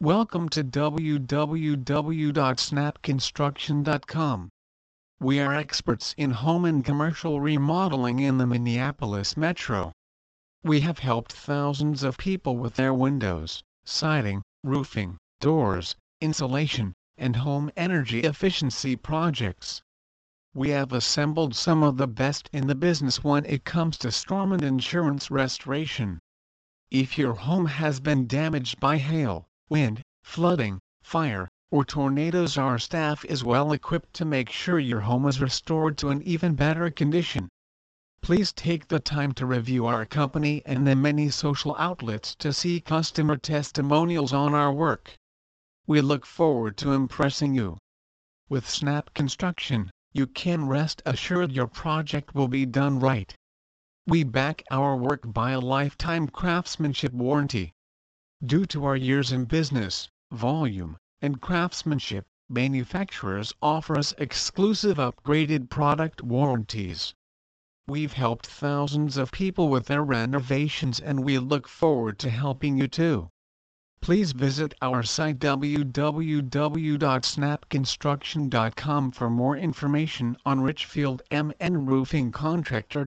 Welcome to www.snapconstruction.com. We are experts in home and commercial remodeling in the Minneapolis metro. We have helped thousands of people with their windows, siding, roofing, doors, insulation, and home energy efficiency projects. We have assembled some of the best in the business when it comes to storm and insurance restoration. If your home has been damaged by hail, wind, flooding, fire, or tornadoes our staff is well equipped to make sure your home is restored to an even better condition. Please take the time to review our company and the many social outlets to see customer testimonials on our work. We look forward to impressing you. With Snap Construction, you can rest assured your project will be done right. We back our work by a lifetime craftsmanship warranty. Due to our years in business, volume, and craftsmanship, manufacturers offer us exclusive upgraded product warranties. We've helped thousands of people with their renovations and we look forward to helping you too. Please visit our site www.snapconstruction.com for more information on Richfield MN Roofing Contractor.